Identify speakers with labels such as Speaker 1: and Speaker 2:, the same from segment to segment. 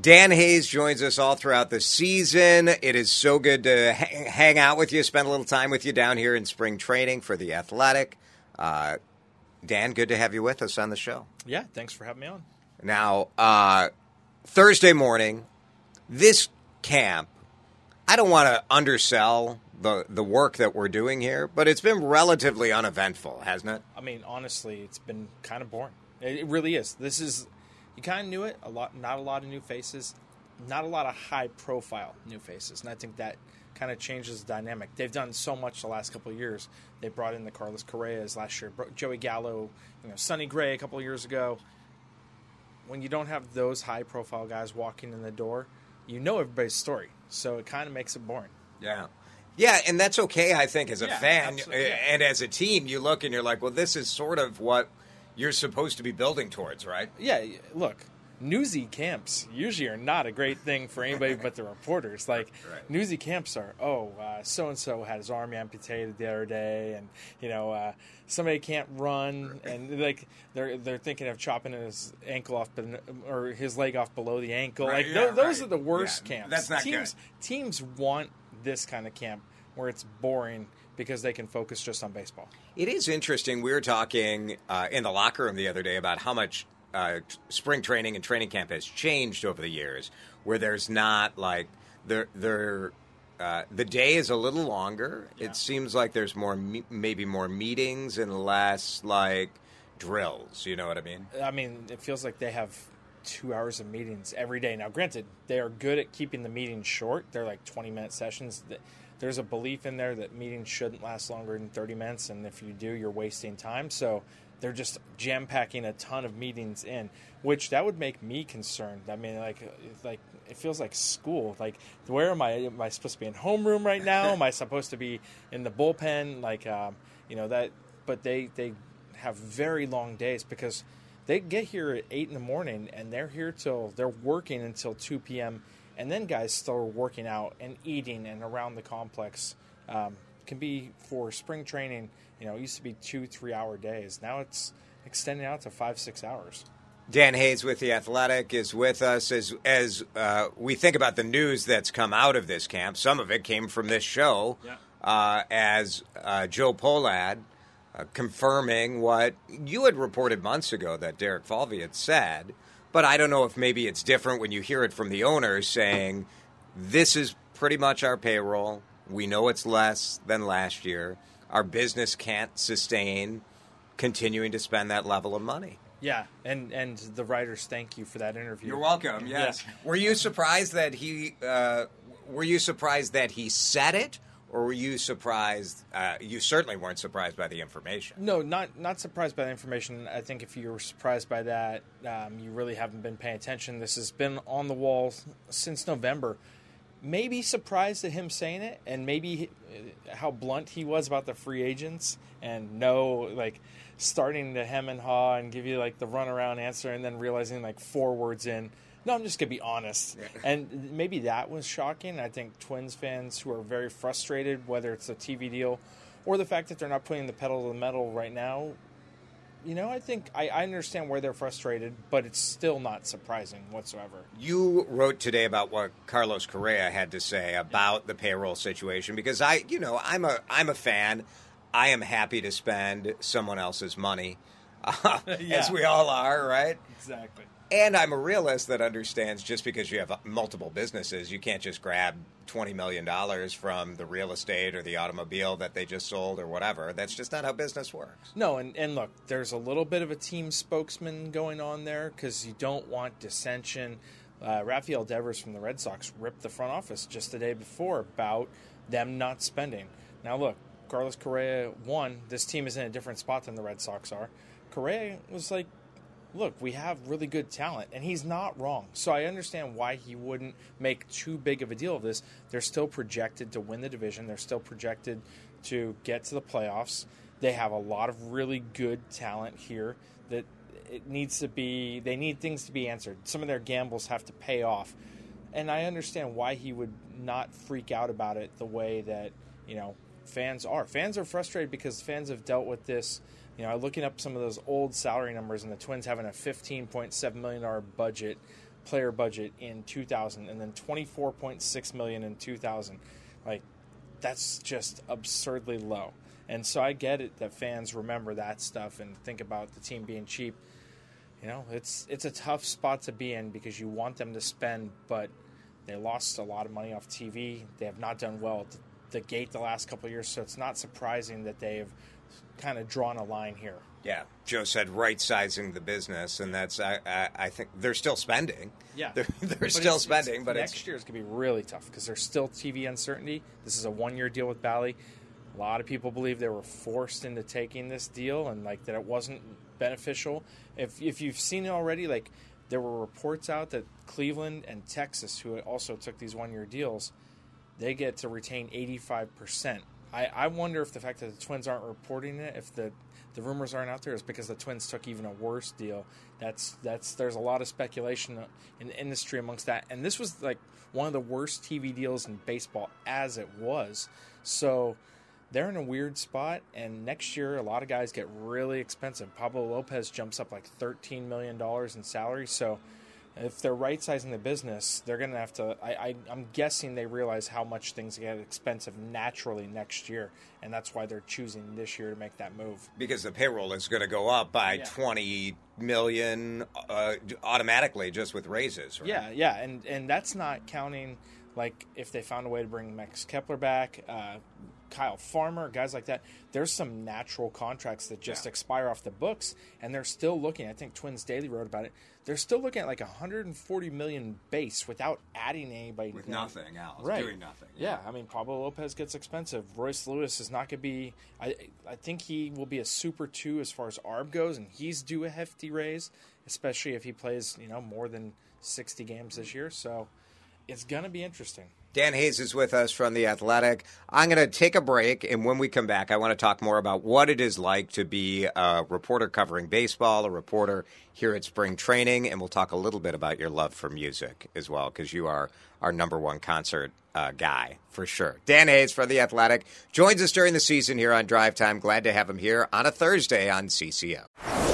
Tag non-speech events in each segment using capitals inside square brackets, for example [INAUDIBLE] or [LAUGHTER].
Speaker 1: Dan Hayes joins us all throughout the season. It is so good to ha- hang out with you, spend a little time with you down here in spring training for the Athletic. Uh, Dan, good to have you with us on the show.
Speaker 2: Yeah, thanks for having me on.
Speaker 1: Now, uh, Thursday morning, this camp, I don't want to undersell the, the work that we're doing here, but it's been relatively uneventful, hasn't it?
Speaker 2: I mean, honestly, it's been kind of boring. It really is. This is you kind of knew it a lot. Not a lot of new faces, not a lot of high profile new faces, and I think that kind of changes the dynamic. They've done so much the last couple of years. They brought in the Carlos Correas last year, Joey Gallo, you know, Sonny Gray a couple of years ago. When you don't have those high profile guys walking in the door, you know everybody's story, so it kind of makes it boring.
Speaker 1: Yeah. Yeah, and that's okay, I think, as a
Speaker 2: Yeah,
Speaker 1: fan.
Speaker 2: yeah.
Speaker 1: And as a team, you look and you're like, well, this is sort of what you're supposed to be building towards, right?
Speaker 2: Yeah, look, newsy camps usually are not a great thing for anybody but the reporters. Like [LAUGHS]
Speaker 1: Right.
Speaker 2: newsy camps are, oh, so and so had his arm amputated the other day, and you know uh, somebody can't run, and like they're they're thinking of chopping his ankle off, or his leg off below the ankle.
Speaker 1: Right,
Speaker 2: like
Speaker 1: yeah,
Speaker 2: tho- those are the worst
Speaker 1: Yeah,
Speaker 2: camps.
Speaker 1: that's not
Speaker 2: teams.
Speaker 1: good.
Speaker 2: Teams want this kind of camp where it's boring because they can focus just on baseball.
Speaker 1: It is interesting. We were talking uh, in the locker room the other day about how much uh, spring training and training camp has changed over the years, where there's not like there there. Uh, the day is a little longer. It seems like there's more, me- maybe more meetings and less like drills. You know what I mean?
Speaker 2: I mean, it feels like they have two hours of meetings every day. Now, granted, they are good at keeping the meetings short. They're like 20 minute sessions. Th- There's a belief in there that meetings shouldn't last longer than 30 minutes, and if you do, you're wasting time. So they're just jam packing a ton of meetings in, which that would make me concerned. I mean, like, like it feels like school. Like, where am I? Am I supposed to be in homeroom right now? am I [LAUGHS] supposed to be in the bullpen? Like, um, you know that. But they they have very long days because they get here at eight in the morning and they're here till they're working until two p.m. and then guys still working out and eating and around the complex. Um, can be for spring training. You know, it used to be two three hour days. Now it's extending out to five six hours.
Speaker 1: Dan Hayes with the Athletic is with us as as uh, we think about the news that's come out of this camp. Some of it came from this show,
Speaker 2: Yeah.
Speaker 1: uh, as uh, Joe Pohlad uh, confirming what you had reported months ago that Derek Falvey had said. But I don't know if maybe it's different when you hear it from the owners saying, "This is pretty much our payroll. We know it's less than last year. Our business can't sustain." Continuing to spend that level of money.
Speaker 2: Yeah, and and the writers thank you for that interview.
Speaker 1: You're welcome. Yes. Were you surprised that he? Uh, were you surprised that he said it, or were you surprised? Uh, you certainly weren't surprised by the information.
Speaker 2: No, not not surprised by the information. I think if you were surprised by that, um, you really haven't been paying attention. This has been on the wall since November. Maybe surprised at him saying it, and maybe uh, how blunt he was about the free agents, and no, like starting to hem and haw and give you like the runaround answer, and then realizing like four words in, no, I'm just gonna be honest. And maybe that was shocking. I think Twins fans who are very frustrated, whether it's a TV deal or the fact that they're not putting the pedal to the metal right now, you know, I think I, I understand where they're frustrated, but it's still not surprising whatsoever.
Speaker 1: You wrote today about what Carlos Correa had to say about the payroll situation because I, you know, I'm a I'm a fan. I am happy to spend someone else's money, uh, [LAUGHS] [LAUGHS]
Speaker 2: Yeah.
Speaker 1: as we all are, right?
Speaker 2: Exactly.
Speaker 1: And I'm a realist that understands just because you have multiple businesses, you can't just grab $20 million from the real estate or the automobile that they just sold or whatever. That's just not how business works.
Speaker 2: No, and, and look, there's a little bit of a team spokesman going on there because you don't want dissension. Uh, Rafael Devers from the Red Sox ripped the front office just the day before about them not spending. Now, look, Carlos Correa won. This team is in a different spot than the Red Sox are. Correa was like, look, we have really good talent, and he's not wrong. So I understand why he wouldn't make too big of a deal of this. They're still projected to win the division. They're still projected to get to the playoffs. They have a lot of really good talent here that it needs to be. They need things to be answered. Some of their gambles have to pay off, and I understand why he would not freak out about it the way that you know fans are. Fans are frustrated because fans have dealt with this you know, looking up some of those old salary numbers and the Twins having a $15.7 million budget, player budget in 2000, and then 24.6 million in 2000. Like, that's just absurdly low. And so I get it that fans remember that stuff and think about the team being cheap. You know, it's it's a tough spot to be in because you want them to spend, but they lost a lot of money off TV. They have not done well at the gate the last couple years, so it's not surprising that they've kind of drawn a line here.
Speaker 1: Yeah, Joe said right sizing the business, and that's I, I, I think they're still spending.
Speaker 2: Yeah,
Speaker 1: they're, they're
Speaker 2: but
Speaker 1: still
Speaker 2: it's,
Speaker 1: spending,
Speaker 2: it's,
Speaker 1: but
Speaker 2: next year is going to be really tough because there's still TV uncertainty. This is a one year deal with Bally. A lot of people believe they were forced into taking this deal and like that it wasn't beneficial. If if you've seen it already, like there were reports out that Cleveland and Texas, who also took these one year deals, they get to retain 85 percent I, I wonder if the fact that the Twins aren't reporting it, if the the rumors aren't out there, is because the Twins took even a worse deal. That's that's there's a lot of speculation in the industry amongst that, and this was like one of the worst TV deals in baseball as it was. So they're in a weird spot, and next year a lot of guys get really expensive. Pablo Lopez jumps up like thirteen million dollars in salary, so if they're right sizing the business, they're going to have to. I, I, am guessing they realize how much things get expensive naturally next year, and that's why they're choosing this year to make that move.
Speaker 1: Because the payroll is going to go up by
Speaker 2: Yeah.
Speaker 1: 20 million uh, automatically just with raises. Right?
Speaker 2: Yeah, yeah, and and that's not counting like if they found a way to bring Max Kepler back, uh, Kyle Farmer, guys like that. There's some natural contracts that just
Speaker 1: Yeah.
Speaker 2: expire off the books, and they're still looking. I think Twins Daily wrote about it. They're still looking at like 140 million base without adding anybody.
Speaker 1: With nothing else,
Speaker 2: right.
Speaker 1: doing nothing.
Speaker 2: Yeah, I mean Pablo Lopez gets expensive. Royce Lewis is not going to be. I I think he will be a super two as far as ARB goes, and he's due a hefty raise, especially if he plays you know more than 60 games this year. So it's going to be interesting.
Speaker 1: Dan Hayes is with us from The Athletic. I'm going to take a break, and when we come back, I want to talk more about what it is like to be a reporter covering baseball, a reporter here at spring training, and we'll talk a little bit about your love for music as well, because you are our number one concert uh, guy for sure. Dan Hayes from The Athletic joins us during the season here on Drive Time. Glad to have him here on a Thursday on CCO.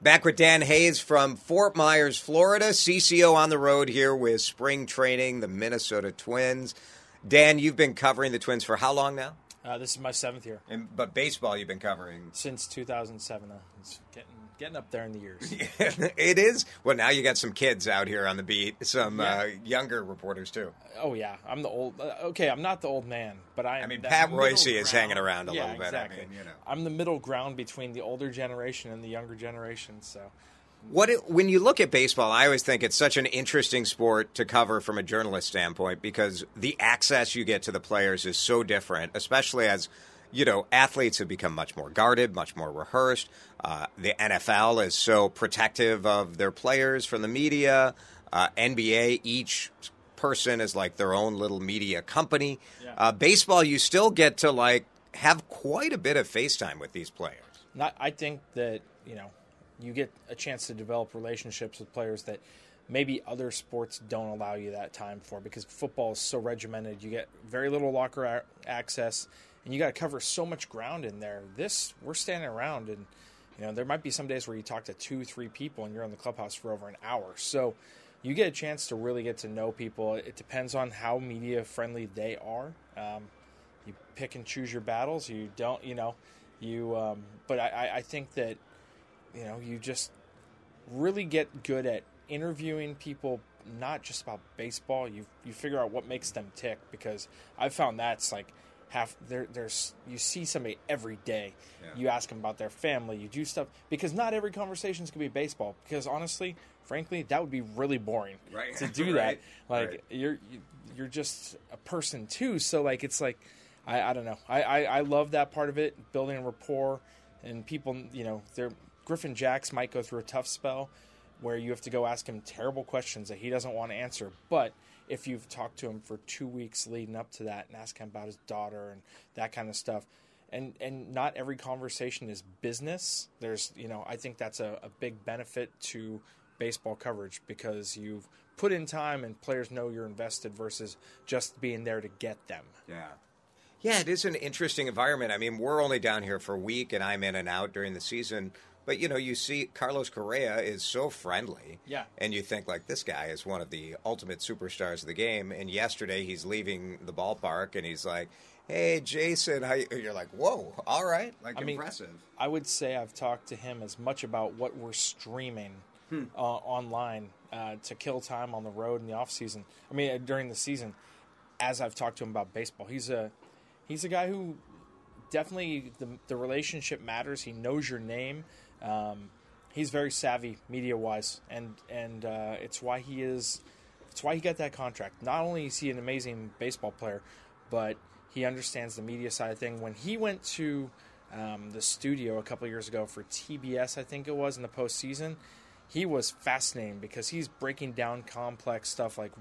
Speaker 1: Back with Dan Hayes from Fort Myers, Florida. CCO on the road here with spring training, the Minnesota Twins. Dan, you've been covering the Twins for how long now?
Speaker 2: Uh, this is my seventh year
Speaker 1: And, but baseball, you've been covering.
Speaker 2: since 2007. Uh, it's getting getting up there in the years. [LAUGHS]
Speaker 1: it is. Well, now you got some kids out here on the beat, some
Speaker 2: Yeah.
Speaker 1: uh, younger reporters too.
Speaker 2: Oh yeah, I'm the old. Uh, okay, I'm not the old man, but I. Am
Speaker 1: I mean, Pat Royce is hanging around a
Speaker 2: yeah,
Speaker 1: little bit.
Speaker 2: Exactly.
Speaker 1: I mean, you know.
Speaker 2: I'm the middle ground between the older generation and the younger generation. So
Speaker 1: What it, when you look at baseball, I always think it's such an interesting sport to cover from a journalist standpoint because the access you get to the players is so different, especially as you know athletes have become much more guarded, much more rehearsed. Uh, the NFL is so protective of their players from the media. Uh, NBA, each person is like their own little media company.
Speaker 2: Yeah.
Speaker 1: Uh, baseball, you still get to like have quite a bit of FaceTime with these players.
Speaker 2: not. I think that you know you get a chance to develop relationships with players that maybe other sports don't allow you that time for because football is so regimented. You get very little locker a- access, and you got to cover so much ground in there. This we're standing around, and you know there might be some days where you talk to two, three people, and you're in the clubhouse for over an hour. So you get a chance to really get to know people. It depends on how media friendly they are. Um, you pick and choose your battles. You don't, you know, you. Um, but I, I- think that you know you just really get good at interviewing people not just about baseball you you figure out what makes them tick because i've found that's like half there there's you see somebody every day
Speaker 1: Yeah.
Speaker 2: you ask them about their family you do stuff because not every conversation is going to be baseball because honestly frankly that would be really boring
Speaker 1: Right.
Speaker 2: to [LAUGHS] do
Speaker 1: Right.
Speaker 2: that like
Speaker 1: Right.
Speaker 2: you're you- you're just a person too so like it's like i, I don't know I, I i love that part of it building a rapport and people you know they're Griffin Jax might go through a tough spell where you have to go ask him terrible questions that he doesn't want to answer but if you've talked to him for two weeks leading up to that and ask him about his daughter and that kind of stuff and and not every conversation is business there's you know i think that's a, a big benefit to baseball coverage because you've put in time and players know you're invested versus just being there to get them
Speaker 1: Yeah. Yeah, it is an interesting environment. I mean, we're only down here for a week and I'm in and out during the season. But, you know, you see Carlos Correa is so friendly.
Speaker 2: Yeah.
Speaker 1: And you think, like, this guy is one of the ultimate superstars of the game. And yesterday he's leaving the ballpark and he's like, hey, Jason, how you? You're like, whoa, all right. Like,
Speaker 2: I mean,
Speaker 1: impressive.
Speaker 2: I would say I've talked to him as much about what we're streaming
Speaker 1: Hmm.
Speaker 2: uh, online uh, to kill time on the road in the off season. I mean, uh, during the season, as I've talked to him about baseball, he's a he's a guy who definitely the the relationship matters. He knows your name. Um, he's very savvy media wise, and and uh, it's why he is. It's why he got that contract. Not only is he an amazing baseball player, but he understands the media side of thing. When he went to um, the studio a couple years ago for TBS, I think it was in the postseason, he was fascinating because he's breaking down complex stuff like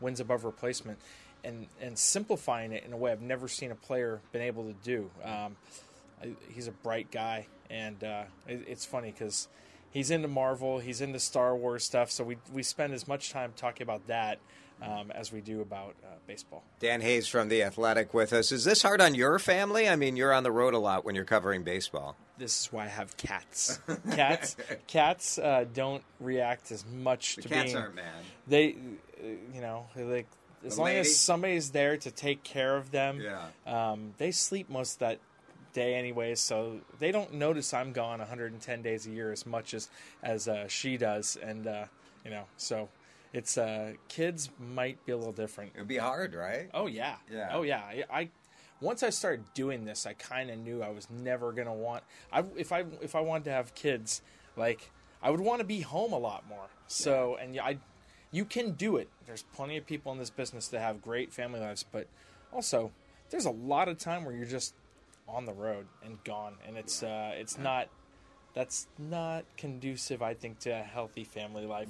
Speaker 2: wins above replacement and and simplifying it in a way I've never seen a player been able to do. Um, he's a bright guy, and uh, it, it's funny because he's into Marvel, he's into Star Wars stuff, so we we spend as much time talking about that um, as we do about uh, baseball.
Speaker 1: Dan Hayes from The Athletic with us. Is this hard on your family? I mean, you're on the road a lot when you're covering baseball.
Speaker 2: This is why I have cats. Cats, [LAUGHS] cats uh, don't react as much
Speaker 1: The
Speaker 2: to
Speaker 1: cats
Speaker 2: being.
Speaker 1: aren't mad.
Speaker 2: They, uh, you know, like as
Speaker 1: The
Speaker 2: long
Speaker 1: lady?
Speaker 2: as somebody's there to take care of them.
Speaker 1: Yeah.
Speaker 2: Um, they sleep most of that day anyways, so they don't notice I'm gone 110 days a year as much as as uh, she does, and uh, you know, so it's uh, kids might be a little different.
Speaker 1: It would be hard, right?
Speaker 2: Oh yeah,
Speaker 1: Yeah.
Speaker 2: Oh yeah. I, I once I started doing this, I kind of knew I was never gonna want. I if I if I wanted to have kids, like I would want to be home a lot more. So and I, you can do it. There's plenty of people in this business that have great family lives, but also there's a lot of time where you're just on the road and gone, and it's uh, it's not. That's not conducive, I think, to a healthy family life.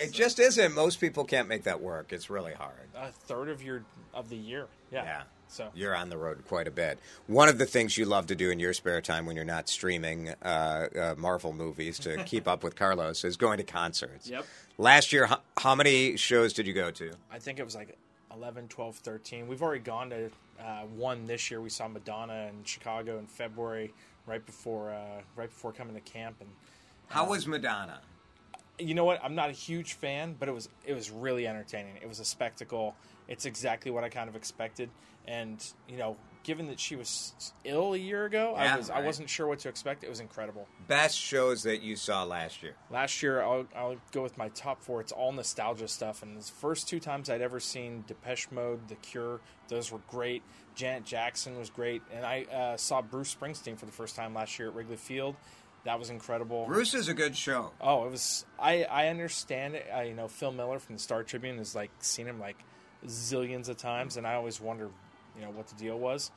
Speaker 1: It just isn't. Most people can't make that work. It's really hard.
Speaker 2: A third of your of the year, yeah.
Speaker 1: Yeah.
Speaker 2: So
Speaker 1: You're on the road quite a bit. One of the things you love to do in your spare time when you're not streaming uh, uh, Marvel movies to [LAUGHS] keep up with Carlos is going to concerts.
Speaker 2: Yep.
Speaker 1: Last year, how, how many shows did you go to?
Speaker 2: I think it was like 11, 12, 13. We've already gone to uh, one this year. We saw Madonna in Chicago in February, right before uh, right before coming to camp. And
Speaker 1: How was Madonna?
Speaker 2: you know what? I'm not a huge fan, but it was it was really entertaining. It was a spectacle. It's exactly what I kind of expected. And you know, given that she was ill a year ago,
Speaker 1: Yeah,
Speaker 2: I was I wasn't sure what to expect. It was incredible.
Speaker 1: Best shows that you saw last year.
Speaker 2: Last year, I'll, I'll go with my top four. It's all nostalgia stuff. And the first two times I'd ever seen Depeche Mode, The Cure, those were great. Janet Jackson was great. And I uh, saw Bruce Springsteen for the first time last year at Wrigley Field. That was incredible.
Speaker 1: Bruce is a good show.
Speaker 2: Oh, it was. I I understand it. I, you know, Phil Miller from the Star Tribune has like seen him like zillions of times, and I always wonder, you know, what the deal was.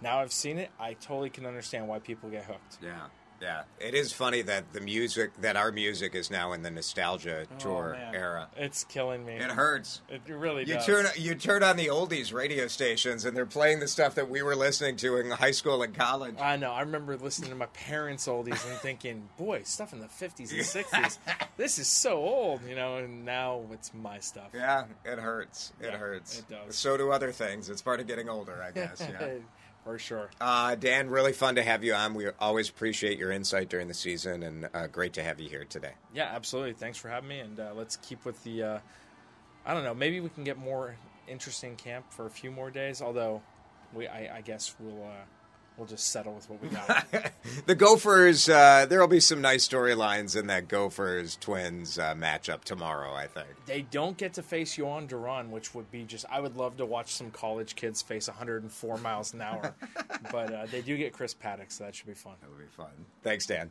Speaker 2: Now I've seen it. I totally can understand why people get hooked.
Speaker 1: Yeah, yeah. It is funny that the music, that our music is now in the nostalgia oh, tour
Speaker 2: Oh, man.
Speaker 1: era.
Speaker 2: It's killing me.
Speaker 1: It hurts.
Speaker 2: It really
Speaker 1: You
Speaker 2: does.
Speaker 1: turn you turn on the oldies radio stations, and they're playing the stuff that we were listening to in high school and college.
Speaker 2: I know. I remember listening to my parents' oldies and thinking, "Boy, stuff in the '50s and '60s. [LAUGHS] this is so old," you know. And now it's my stuff.
Speaker 1: Yeah, it hurts. It
Speaker 2: Yeah,
Speaker 1: hurts.
Speaker 2: it does.
Speaker 1: So do other things. It's part of getting older, I guess. [LAUGHS] Yeah.
Speaker 2: For sure.
Speaker 1: Uh, Dan, really fun to have you on. We always appreciate your insight during the season, and uh, great to have you here today.
Speaker 2: Yeah, absolutely. Thanks for having me, and uh, let's keep with the. Uh, I don't know. Maybe we can get more interesting camp for a few more days. Although, we I, I guess we'll uh, we'll just settle with what we got. [LAUGHS]
Speaker 1: the Gophers, uh, there will be some nice storylines in that Gophers Twins uh, matchup tomorrow, I think.
Speaker 2: they don't get to face Jhoan Duran, which would be just, I would love to watch some college kids face 104 miles an hour. [LAUGHS] but uh, they do get Chris Paddack, so that should be fun.
Speaker 1: That would be fun. Thanks, Dan.